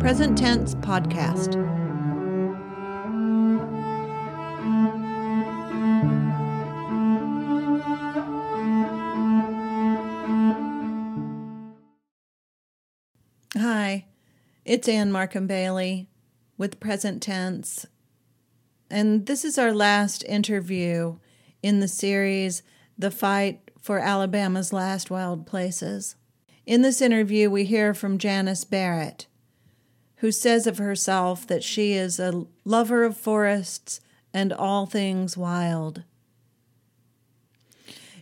Present Tense Podcast. Hi, it's Anne Markham Bailey with Present Tense, and this is our last interview in the series The Fight for Alabama's Last Wild Places. In this interview, we hear from Janice Barrett, who says of herself that she is a lover of forests and all things wild.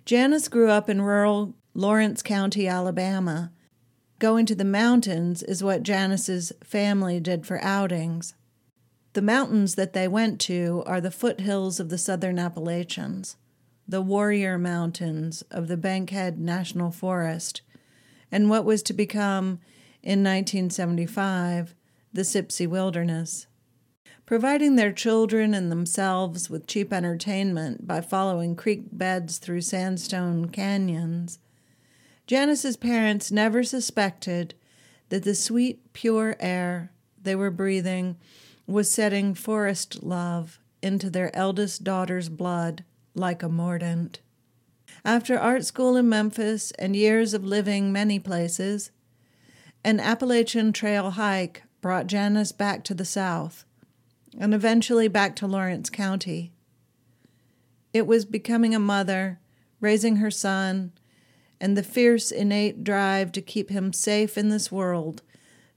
Janice grew up in rural Lawrence County, Alabama. Going to the mountains is what Janice's family did for outings. The mountains that they went to are the foothills of the southern Appalachians, the warrior mountains of the Bankhead National Forest, and what was to become, in 1975, the Sipsey Wilderness. Providing their children and themselves with cheap entertainment by following creek beds through sandstone canyons, Janice's parents never suspected that the sweet, pure air they were breathing was setting forest love into their eldest daughter's blood like a mordant. After art school in Memphis and years of living many places, an Appalachian Trail hike brought Janice back to the South and eventually back to Lawrence County. It was becoming a mother, raising her son, and the fierce innate drive to keep him safe in this world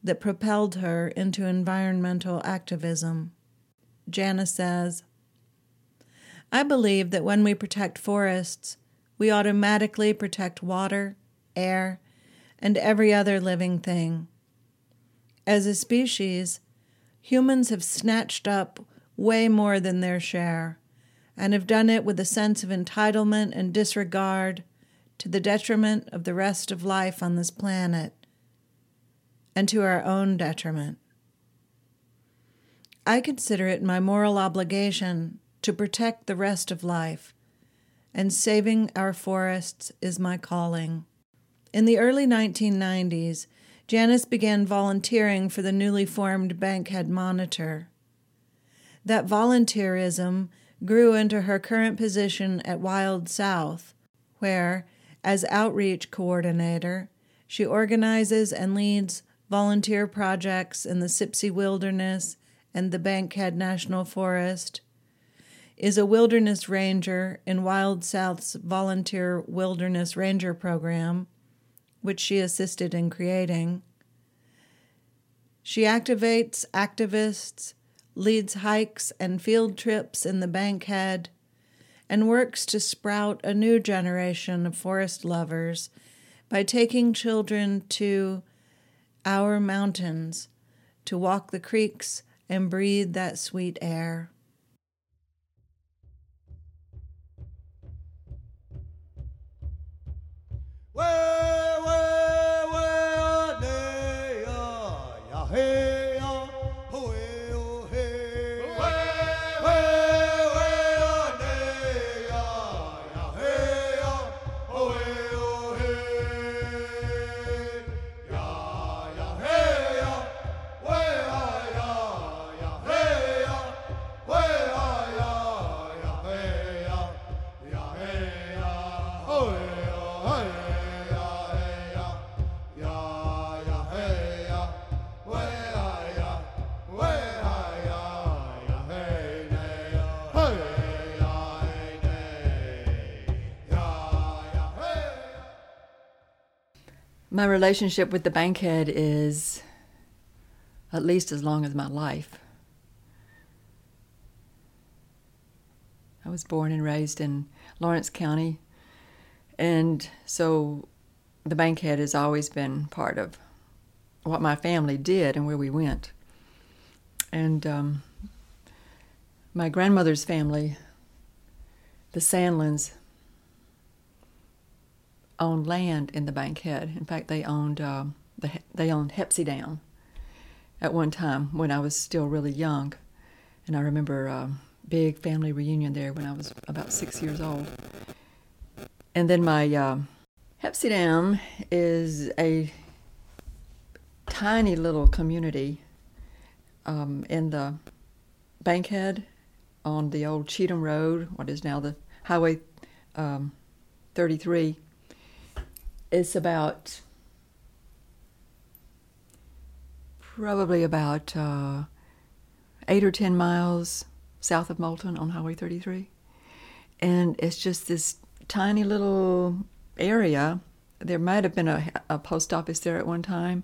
that propelled her into environmental activism. Janice says, I believe that when we protect forests, we automatically protect water, air, and every other living thing. As a species, humans have snatched up way more than their share, and have done it with a sense of entitlement and disregard to the detriment of the rest of life on this planet, and to our own detriment. I consider it my moral obligation to protect the rest of life, and saving our forests is my calling. In the early 1990s, Janice began volunteering for the newly formed Bankhead Monitor. That volunteerism grew into her current position at Wild South, where, as outreach coordinator, she organizes and leads volunteer projects in the Sipsey Wilderness and the Bankhead National Forest, is a wilderness ranger in Wild South's Volunteer Wilderness Ranger Program, which she assisted in creating. She activates activists, leads hikes and field trips in the Bankhead, and works to sprout a new generation of forest lovers by taking children to our mountains to walk the creeks and breathe that sweet air. Way, way. My relationship with the bankhead is at least as long as my life. I was born and raised in Lawrence County, and so the bankhead has always been part of what my family did and where we went. And um, my grandmother's family, the Sandlins, owned land in the Bankhead. In fact, they owned uh, the, they owned Hepsy Down at one time when I was still really young, and I remember a big family reunion there when I was about six years old. And then my uh, Hepsy Down is a tiny little community um, in the Bankhead on the old Cheatham Road, what is now the Highway um, 33. It's about probably about uh, eight or ten miles south of Moulton on Highway 33. And it's just this tiny little area. There might have been a, a post office there at one time.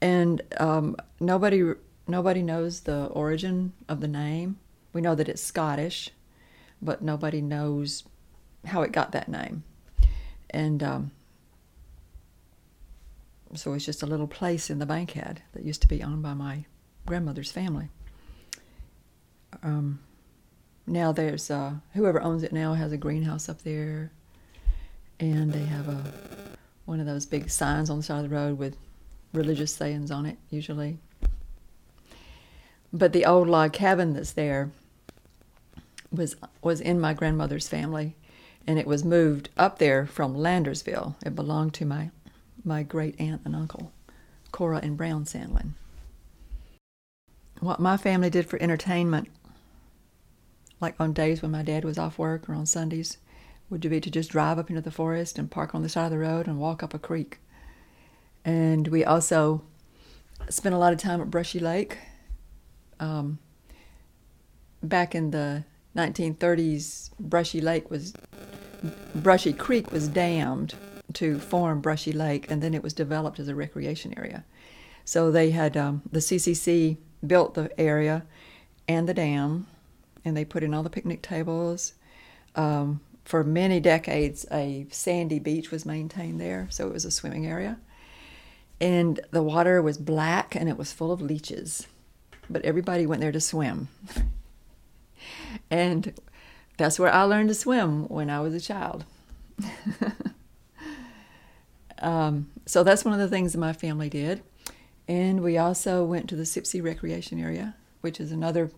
And um, nobody, nobody knows the origin of the name. We know that it's Scottish, but nobody knows how it got that name. And um, so it's just a little place in the Bankhead that used to be owned by my grandmother's family. Um, now there's uh, whoever owns it now has a greenhouse up there, and they have a one of those big signs on the side of the road with religious sayings on it usually. But the old log cabin that's there was was in my grandmother's family, and it was moved up there from Landersville. It belonged to my my great aunt and uncle, Cora and Brown Sandlin. What my family did for entertainment, like on days when my dad was off work or on Sundays, would be to just drive up into the forest and park on the side of the road and walk up a creek. And we also spent a lot of time at Brushy Lake. Um, back in the 1930s, Brushy Lake was Brushy Creek was dammed to form Brushy Lake, and then it was developed as a recreation area. So they had um, the CCC built the area and the dam, and they put in all the picnic tables. Um, for many decades, a sandy beach was maintained there, so it was a swimming area. And the water was black and it was full of leeches, but everybody went there to swim. and that's where I learned to swim when I was a child. um, so that's one of the things that my family did. And we also went to the Sipsey Recreation Area, which is another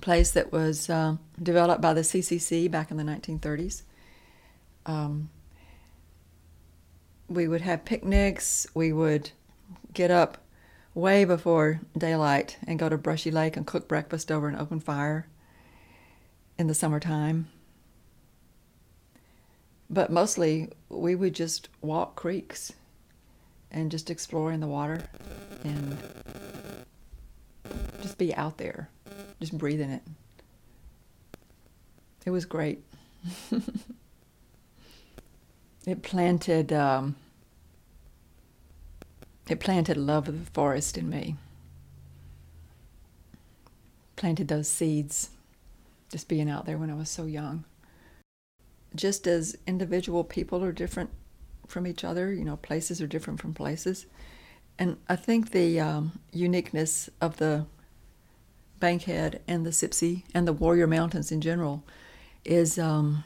place that was uh, developed by the CCC back in the 1930s. Um, we would have picnics. We would get up way before daylight and go to Brushy Lake and cook breakfast over an open fire in the summertime. But mostly we would just walk creeks and just explore in the water and just be out there, just breathing it. It was great. it planted um, it planted love of the forest in me. Planted those seeds just being out there when I was so young. Just as individual people are different from each other, you know, places are different from places. And I think the um, uniqueness of the Bankhead and the Sipsey and the Warrior Mountains in general is um,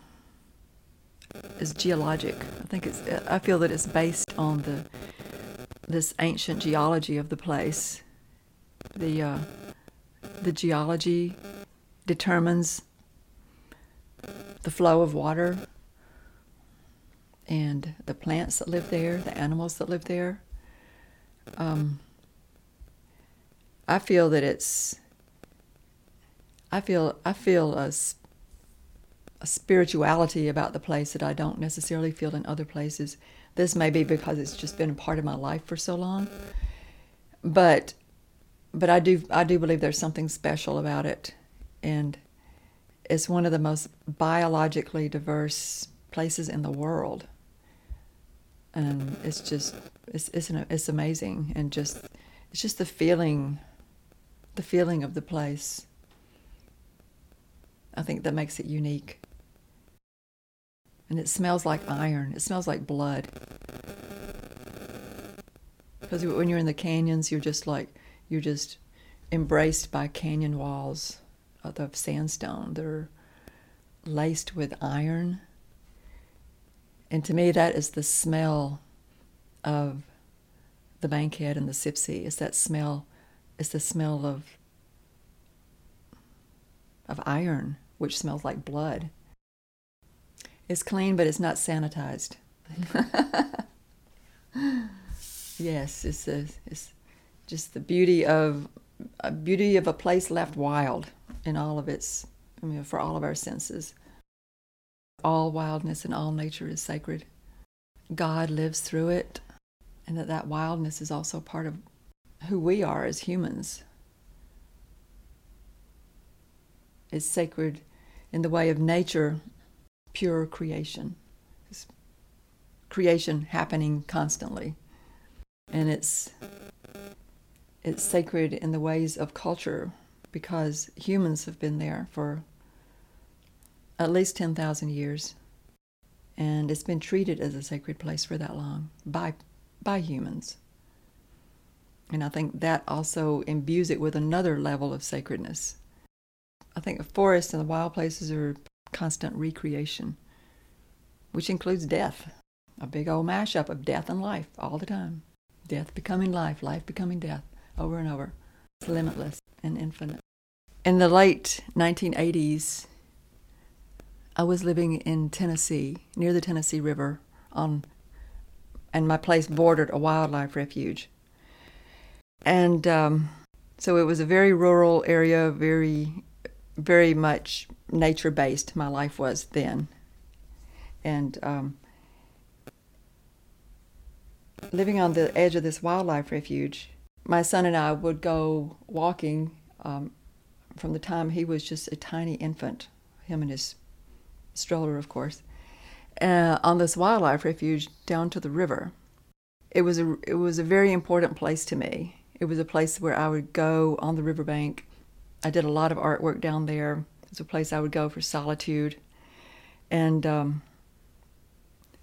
is geologic. I think it's. I feel that it's based on the this ancient geology of the place. The uh, the geology determines the flow of water and the plants that live there, the animals that live there. Um, I feel that it's. I feel I feel a, a spirituality about the place that I don't necessarily feel in other places. This may be because it's just been a part of my life for so long, but but I do I do believe there's something special about it, and it's one of the most biologically diverse places in the world, and it's just it's it's an, it's amazing, and just it's just the feeling, the feeling of the place. I think that makes it unique and it smells like iron. It smells like blood. Because when you're in the canyons, you're just like, you're just embraced by canyon walls of sandstone. They're laced with iron. And to me, that is the smell of the bankhead and the Sipsey. It's that smell, it's the smell of, of iron, which smells like blood. It's clean, but it's not sanitized. yes, it's a, it's just the beauty of a beauty of a place left wild in all of its, I mean, for all of our senses. All wildness and all nature is sacred. God lives through it, and that that wildness is also part of who we are as humans. Is sacred in the way of nature, pure creation. It's creation happening constantly. And it's it's sacred in the ways of culture because humans have been there for at least 10,000 years and it's been treated as a sacred place for that long by by humans. And I think that also imbues it with another level of sacredness. I think the forests and the wild places are constant recreation, which includes death, a big old mashup of death and life all the time. Death becoming life, life becoming death, over and over. It's limitless and infinite. In the late 1980s, I was living in Tennessee, near the Tennessee River, on, and my place bordered a wildlife refuge. And um, so it was a very rural area, very, very much nature based. My life was then, and um, living on the edge of this wildlife refuge, my son and I would go walking um, from the time he was just a tiny infant, him and his stroller, of course, uh, on this wildlife refuge down to the river. It was a it was a very important place to me. It was a place where I would go on the riverbank. I did a lot of artwork down there. It was a place I would go for solitude, and um,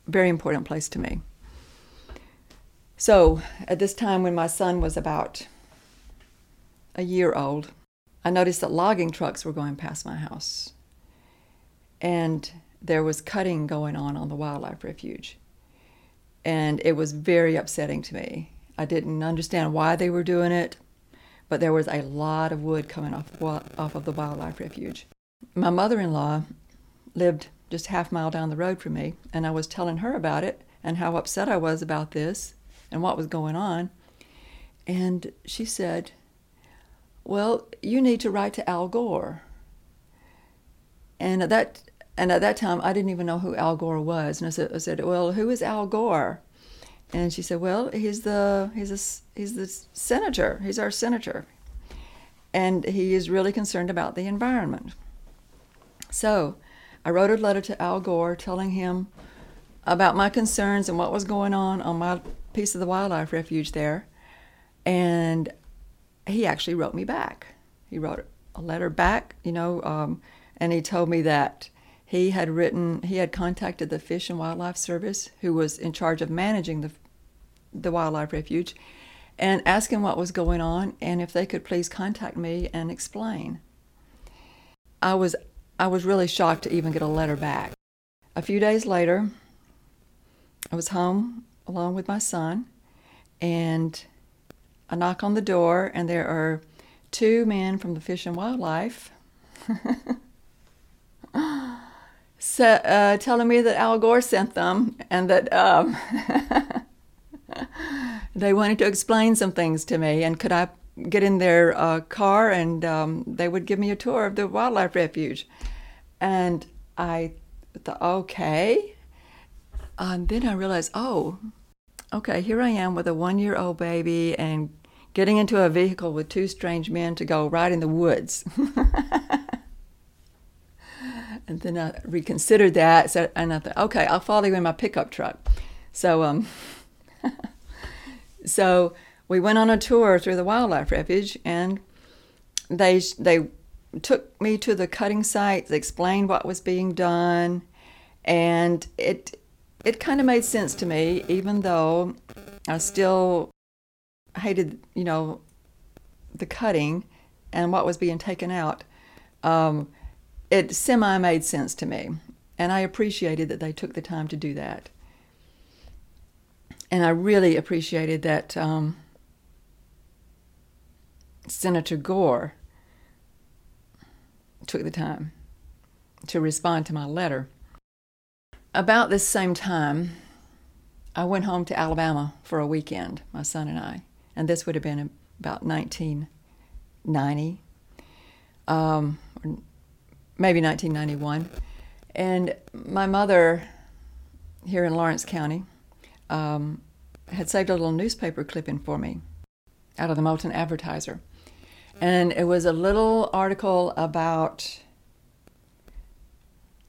very important place to me. So at this time, when my son was about a year old, I noticed that logging trucks were going past my house and there was cutting going on on the wildlife refuge. And it was very upsetting to me. I didn't understand why they were doing it, but there was a lot of wood coming off, off of the wildlife refuge. My mother in law lived just half mile down the road from me, and I was telling her about it and how upset I was about this and what was going on. And she said, Well, you need to write to Al Gore. And at that and at that time, I didn't even know who Al Gore was. And I said, I said, "Well, who is Al Gore?" And she said, "Well, he's the he's a, he's the senator. He's our senator, and he is really concerned about the environment." So, I wrote a letter to Al Gore telling him about my concerns and what was going on on my piece of the wildlife refuge there, and he actually wrote me back. He wrote a letter back, you know, um, and he told me that he had written, he had contacted the Fish and Wildlife Service, who was in charge of managing the, the wildlife refuge, and asking what was going on and if they could please contact me and explain. I was, I was really shocked to even get a letter back. A few days later, I was home along with my son, and I knock on the door, and there are two men from the Fish and Wildlife. so, uh, telling me that Al Gore sent them and that um, they wanted to explain some things to me. And could I get in their uh, car and um, they would give me a tour of the wildlife refuge? And I thought, okay. And then I realized, oh, okay, here I am with a one year old baby and getting into a vehicle with two strange men to go right in the woods. and then I reconsidered that. So, and I thought, okay, I'll follow you in my pickup truck. So, um, so we went on a tour through the wildlife refuge, and they they took me to the cutting site. They explained what was being done, and it it kind of made sense to me, even though I still hated, you know, the cutting and what was being taken out. Um, it semi made sense to me. And I appreciated that they took the time to do that. And I really appreciated that um, Senator Gore took the time to respond to my letter. About this same time, I went home to Alabama for a weekend, my son and I. And this would have been about 1990, um, maybe 1991. And my mother, here in Lawrence County, um, had saved a little newspaper clipping for me out of the Moulton Advertiser. And it was a little article about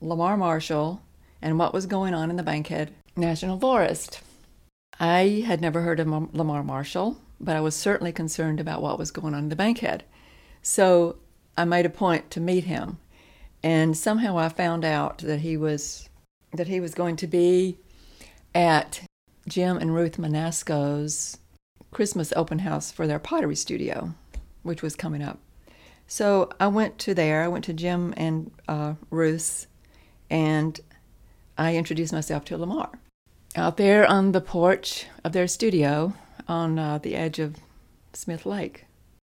Lamar Marshall and what was going on in the Bankhead National Forest. I had never heard of Lamar Marshall, but I was certainly concerned about what was going on in the Bankhead. So I made a point to meet him. And somehow I found out that he was that he was going to be at Jim and Ruth Manasco's Christmas open house for their pottery studio, which was coming up. So I went to there. I went to Jim and uh, Ruth's, and I introduced myself to Lamar. Out there on the porch of their studio on uh, the edge of Smith Lake.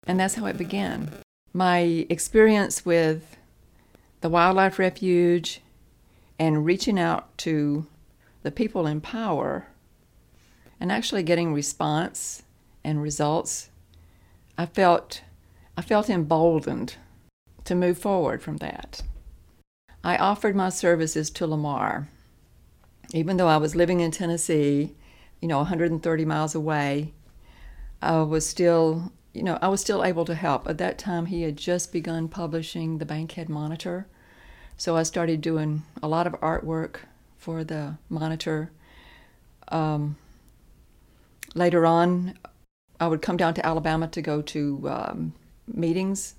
And that's how it began. My experience with the Wildlife Refuge and reaching out to the people in power and actually getting response and results, I felt I felt emboldened to move forward from that. I offered my services to Lamar. Even though I was living in Tennessee, you know, 130 miles away, I was still, you know, I was still able to help. At that time, he had just begun publishing the Bankhead Monitor. So I started doing a lot of artwork for the Monitor. Um, later on, I would come down to Alabama to go to um, meetings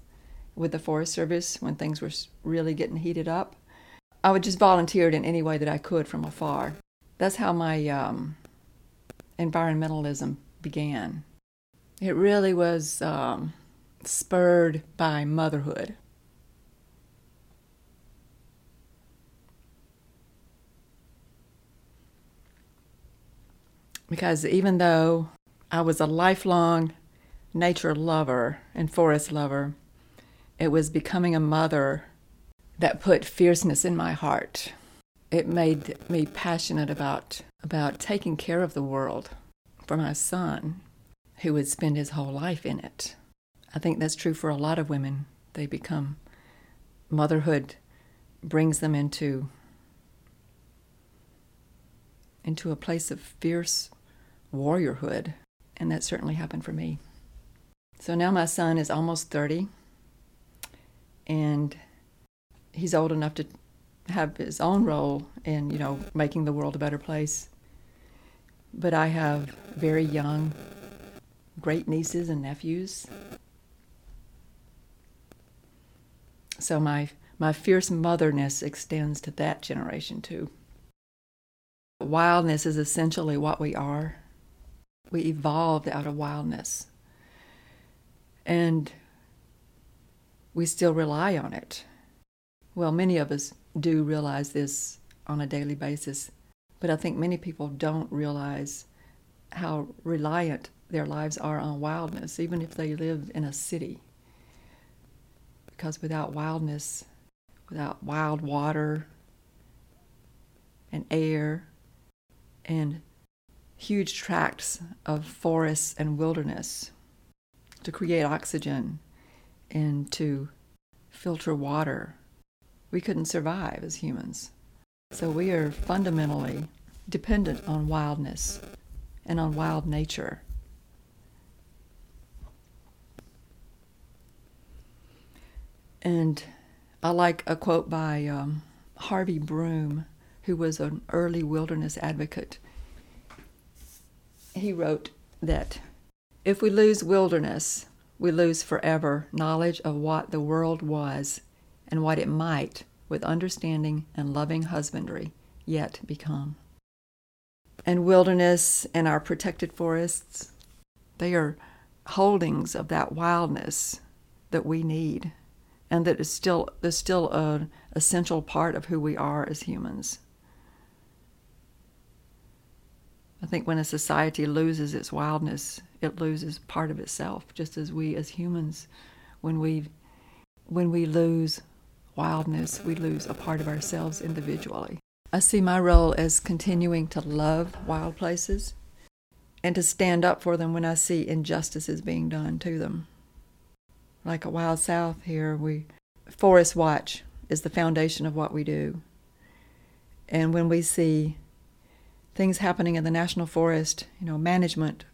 with the Forest Service when things were really getting heated up. I would just volunteer in any way that I could from afar. That's how my um, environmentalism began. It really was um, spurred by motherhood. Because even though I was a lifelong nature lover and forest lover. It was becoming a mother that put fierceness in my heart. It made me passionate about, about taking care of the world for my son, who would spend his whole life in it. I think that's true for a lot of women. They become, motherhood brings them into, into a place of fierce warriorhood and that certainly happened for me. So now my son is almost 30, and he's old enough to have his own role in, you know, making the world a better place. But I have very young great nieces and nephews. So my my fierce motherness extends to that generation too. Wildness is essentially what we are we evolved out of wildness. And we still rely on it. Well, many of us do realize this on a daily basis, but I think many people don't realize how reliant their lives are on wildness, even if they live in a city. Because without wildness, without wild water and air and huge tracts of forests and wilderness to create oxygen and to filter water. We couldn't survive as humans. So we are fundamentally dependent on wildness and on wild nature. And I like a quote by um, Harvey Broome, who was an early wilderness advocate he wrote that if we lose wilderness, we lose forever knowledge of what the world was and what it might, with understanding and loving husbandry, yet become. And wilderness and our protected forests, they are holdings of that wildness that we need and that is still, is still an essential part of who we are as humans. I think when a society loses its wildness, it loses part of itself, just as we as humans, when we, when we lose wildness, we lose a part of ourselves individually. I see my role as continuing to love wild places and to stand up for them when I see injustices being done to them. like a Wild South here, we Forest Watch is the foundation of what we do. And when we see things happening in the national forest, you know, management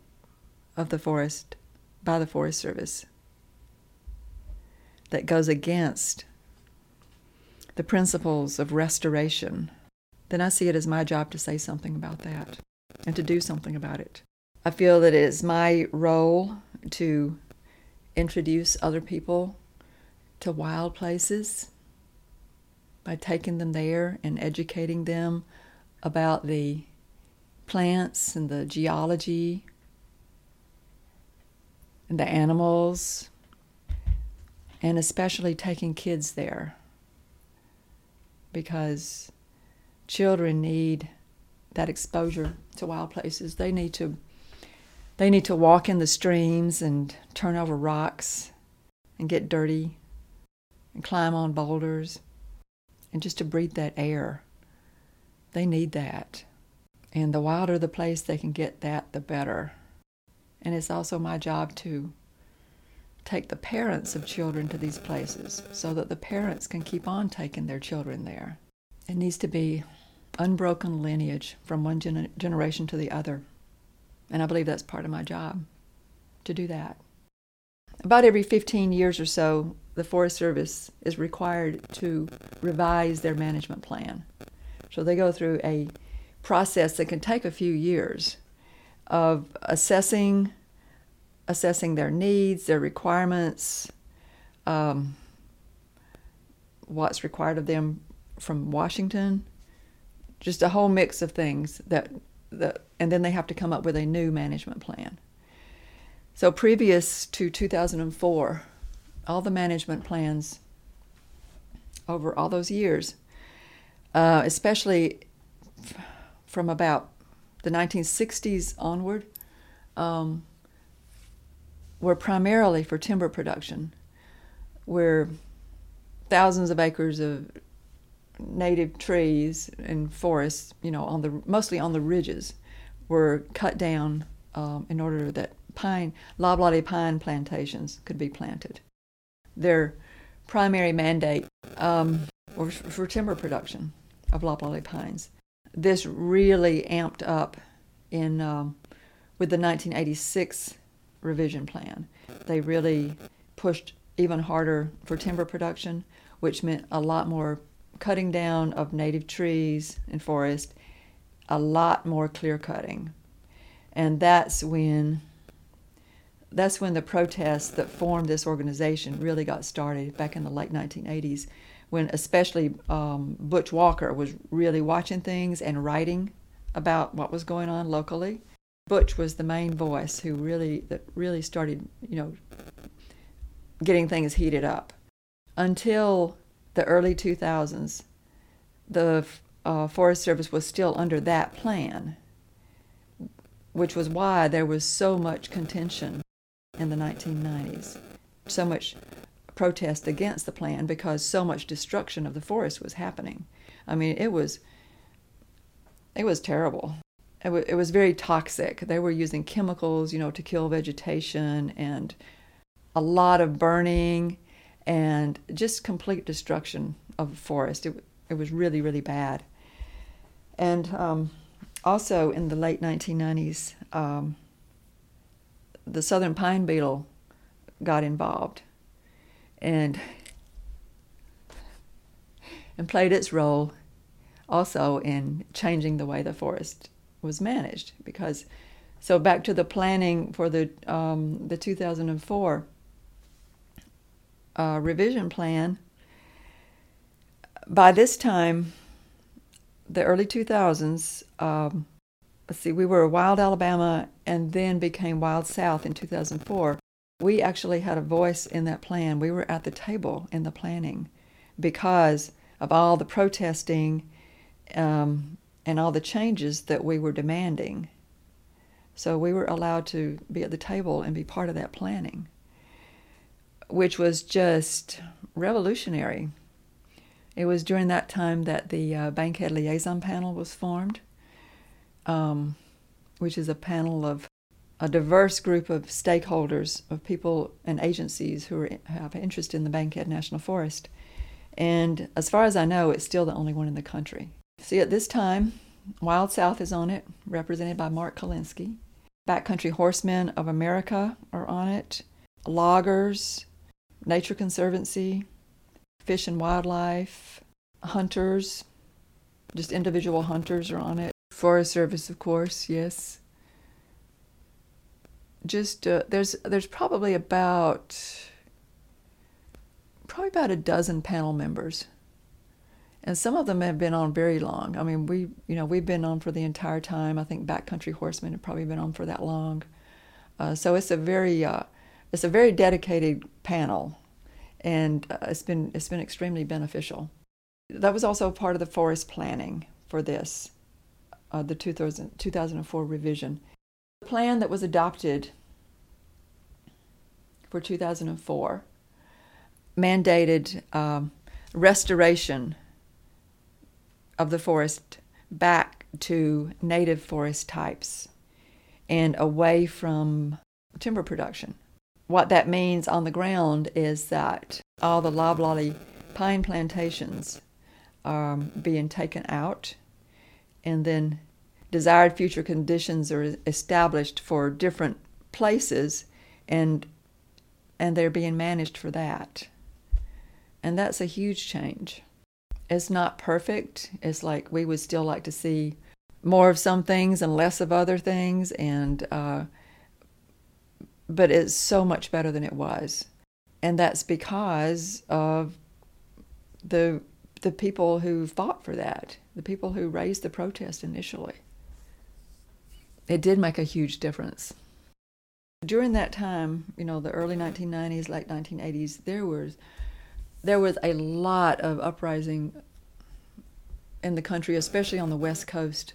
of the forest by the Forest Service that goes against the principles of restoration, then I see it as my job to say something about that and to do something about it. I feel that it is my role to introduce other people to wild places by taking them there and educating them about the plants and the geology and the animals, and especially taking kids there because children need that exposure to wild places. They need to they need to walk in the streams and turn over rocks and get dirty and climb on boulders and just to breathe that air. They need that. And the wilder the place they can get that, the better. And it's also my job to take the parents of children to these places so that the parents can keep on taking their children there. It needs to be unbroken lineage from one gen- generation to the other. And I believe that's part of my job to do that. About every 15 years or so, the Forest Service is required to revise their management plan. So they go through a process that can take a few years of assessing assessing their needs, their requirements, um, what's required of them from Washington, just a whole mix of things that that and then they have to come up with a new management plan. So previous to 2004, all the management plans over all those years, uh, especially f- from about the 1960s onward, um, were primarily for timber production, where thousands of acres of native trees and forests, you know, on the mostly on the ridges, were cut down um, in order that pine, loblolly pine plantations could be planted. Their primary mandate um, was for timber production of loblolly pines. This really amped up in um, with the 1986 revision plan. They really pushed even harder for timber production, which meant a lot more cutting down of native trees and forest, a lot more clear cutting. And that's when that's when the protests that formed this organization really got started back in the late 1980s, when especially um, Butch Walker was really watching things and writing about what was going on locally. Butch was the main voice who really that really started, you know, getting things heated up. Until the early 2000s, the uh, Forest Service was still under that plan, which was why there was so much contention in the 1990s, so much protest against the plan because so much destruction of the forest was happening. I mean, it was it was terrible. It, w- it was very toxic. They were using chemicals, you know, to kill vegetation and a lot of burning and just complete destruction of the forest. It, it was really, really bad. And um, also in the late 1990s, um, the southern pine beetle got involved and and played its role also in changing the way the forest was managed because so back to the planning for the um, the 2004 uh, revision plan by this time the early 2000s um, let's see, we were Wild Alabama and then became Wild South in 2004. We actually had a voice in that plan. We were at the table in the planning because of all the protesting um, and all the changes that we were demanding. So we were allowed to be at the table and be part of that planning, which was just revolutionary. It was during that time that the uh, Bankhead Liaison Panel was formed um, which is a panel of a diverse group of stakeholders, of people and agencies who are, have interest in the Bankhead National Forest. And as far as I know, it's still the only one in the country. See, at this time, Wild South is on it, represented by Mark Kalinsky. Backcountry Horsemen of America are on it. Loggers, Nature Conservancy, Fish and Wildlife, hunters, just individual hunters are on it. Forest Service, of course, yes. Just uh, there's there's probably about probably about a dozen panel members, and some of them have been on very long. I mean, we you know we've been on for the entire time. I think Backcountry Horsemen have probably been on for that long. Uh, so it's a very uh, it's a very dedicated panel, and uh, it's been it's been extremely beneficial. That was also part of the forest planning for this, uh, the 2000, 2004 revision. The plan that was adopted for 2004 mandated um, restoration of the forest back to native forest types and away from timber production. What that means on the ground is that all the loblolly pine plantations are being taken out, and then desired future conditions are established for different places, and and they're being managed for that. And that's a huge change. It's not perfect. It's like we would still like to see more of some things and less of other things, and uh, but it's so much better than it was, and that's because of the the people who fought for that, the people who raised the protest initially. It did make a huge difference. During that time, you know, the early 1990s, late 1980s, there was there was a lot of uprising in the country, especially on the West Coast,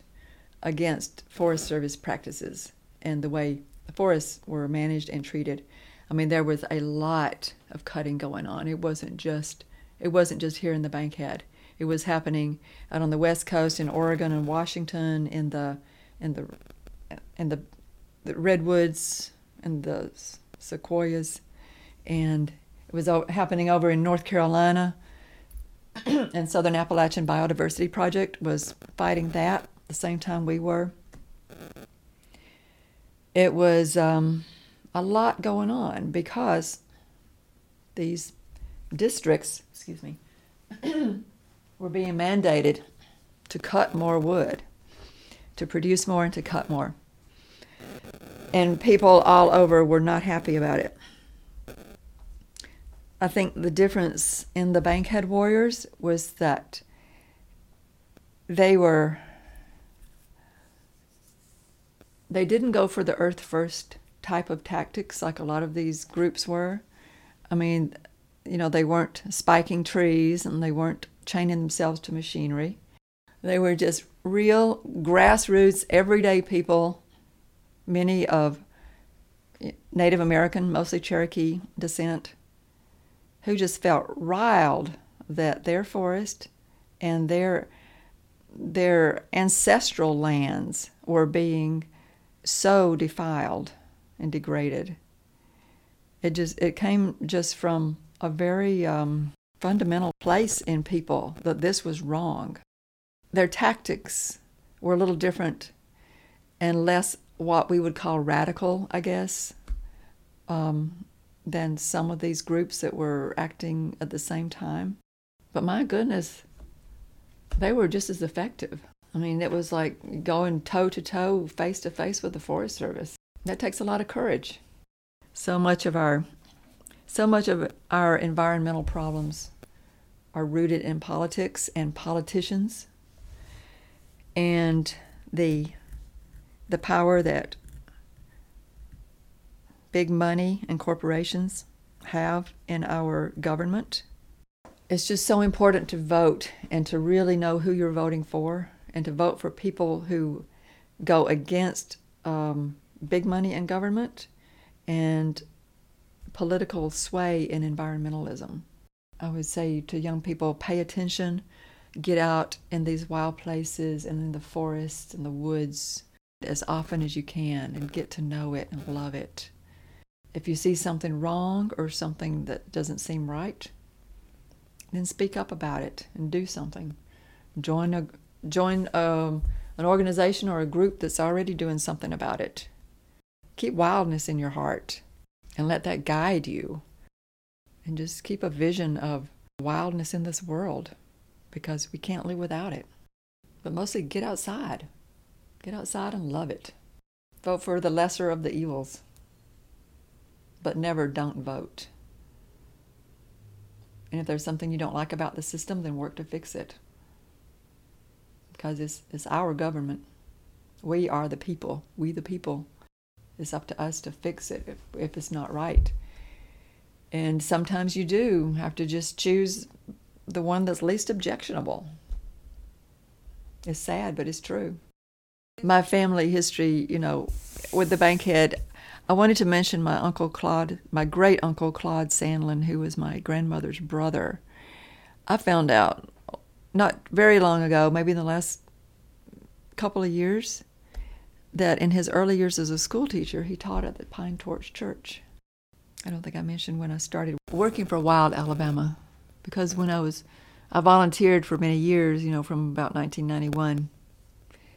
against Forest Service practices and the way the forests were managed and treated. I mean, there was a lot of cutting going on. It wasn't just it wasn't just here in the Bankhead. It was happening out on the West Coast in Oregon and Washington, in the in the in the, the redwoods and the sequoias, and it was happening over in North Carolina, and Southern Appalachian Biodiversity Project was fighting that at the same time we were. It was um, a lot going on because these districts, excuse me, were being mandated to cut more wood, to produce more and to cut more. And people all over were not happy about it. I think the difference in the Bankhead Warriors was that they were they didn't go for the earth first type of tactics like a lot of these groups were. I mean, you know, they weren't spiking trees and they weren't chaining themselves to machinery. They were just real grassroots, everyday people, many of Native American, mostly Cherokee descent, who just felt riled that their forest and their their ancestral lands were being so defiled and degraded. It just it came just from a very um, fundamental place in people that this was wrong. Their tactics were a little different and less what we would call radical, I guess, um, than some of these groups that were acting at the same time. But my goodness, they were just as effective. I mean, it was like going toe to toe, face to face with the Forest Service. That takes a lot of courage. So much of our so much of our environmental problems are rooted in politics and politicians and the the power that big money and corporations have in our government. It's just so important to vote and to really know who you're voting for and to vote for people who go against um, big money in government and political sway in environmentalism. I would say to young people pay attention, get out in these wild places and in the forests and the woods as often as you can and get to know it and love it. If you see something wrong or something that doesn't seem right, then speak up about it and do something. Join a join um, an organization or a group that's already doing something about it. Keep wildness in your heart and let that guide you. And just keep a vision of wildness in this world because we can't live without it. But mostly get outside. Get outside and love it. Vote for the lesser of the evils. But never don't vote. And if there's something you don't like about the system, then work to fix it. Because it's, it's our government. We are the people. We, the people. It's up to us to fix it if, if it's not right. And sometimes you do have to just choose the one that's least objectionable. It's sad, but it's true. My family history, you know, with the bankhead, I wanted to mention my uncle Claude, my great uncle Claude Sandlin, who was my grandmother's brother. I found out not very long ago, maybe in the last couple of years, that in his early years as a school teacher, he taught at the Pine Torch Church. I don't think I mentioned when I started working for Wild Alabama, because when I was, I volunteered for many years, you know, from about 1991.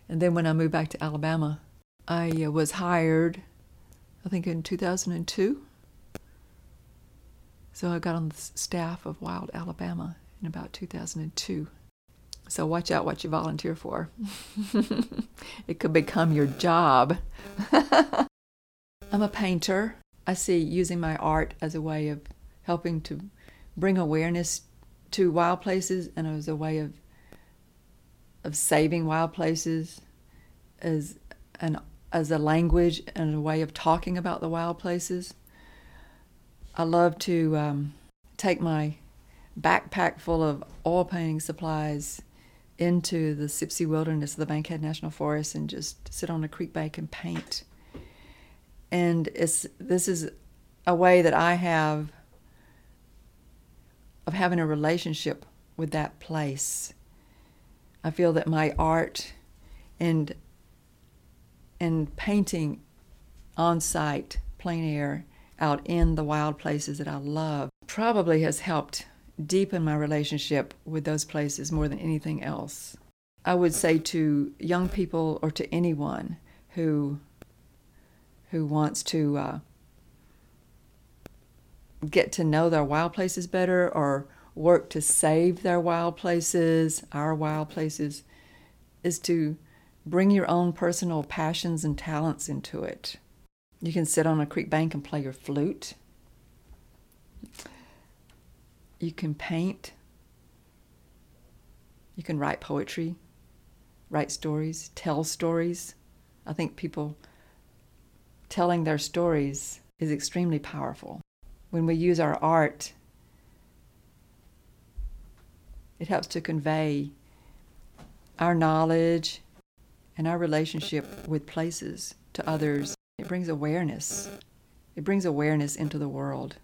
And then when I moved back to Alabama, I uh, was hired, I think in 2002. So I got on the staff of Wild Alabama in about 2002. So watch out what you volunteer for. it could become your job. I'm a painter. I see using my art as a way of helping to bring awareness to wild places and as a way of of saving wild places as an as a language and a way of talking about the wild places. I love to um, take my backpack full of oil painting supplies into the Sipsey Wilderness of the Bankhead National Forest and just sit on a creek bank and paint. And it's this is a way that I have of having a relationship with that place. I feel that my art and and painting on site, plein air, out in the wild places that I love probably has helped deepen my relationship with those places more than anything else. I would say to young people or to anyone who who wants to uh, get to know their wild places better or work to save their wild places, our wild places, is to bring your own personal passions and talents into it. You can sit on a creek bank and play your flute. You can paint. You can write poetry, write stories, tell stories. I think people telling their stories is extremely powerful. When we use our art, it helps to convey our knowledge and our relationship with places to others. It brings awareness. It brings awareness into the world.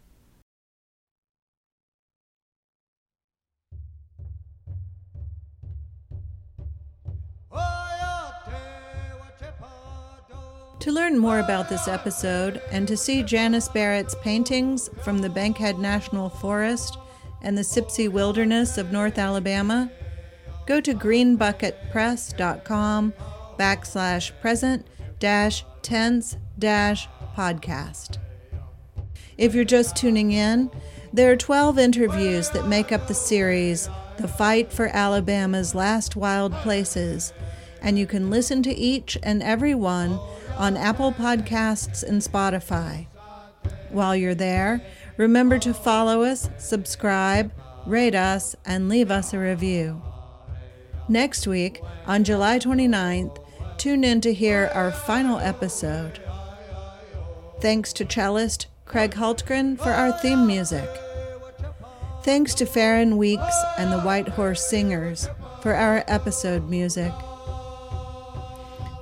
To learn more about this episode and to see Janice Barrett's paintings from the Bankhead National Forest and the Sipsey Wilderness of North Alabama, go to greenbucketpress.com backslash present dash tense dash podcast. If you're just tuning in, there are 12 interviews that make up the series The Fight for Alabama's Last Wild Places, and you can listen to each and every one on Apple Podcasts and Spotify. While you're there, remember to follow us, subscribe, rate us, and leave us a review. Next week, on July 29th, tune in to hear our final episode. Thanks to cellist Craig Hultgren for our theme music. Thanks to Farron Weeks and the White Horse Singers for our episode music.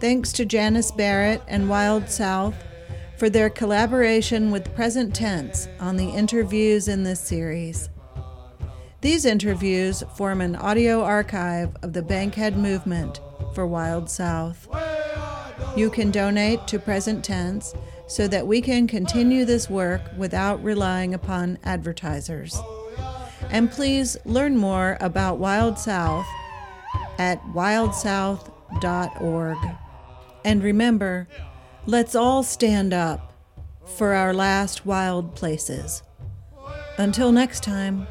Thanks to Janice Barrett and Wild South for their collaboration with Present Tense on the interviews in this series. These interviews form an audio archive of the Bankhead movement for Wild South. You can donate to Present Tense so that we can continue this work without relying upon advertisers. And please learn more about Wild South at wildsouth.org. And remember, let's all stand up for our last wild places. Until next time.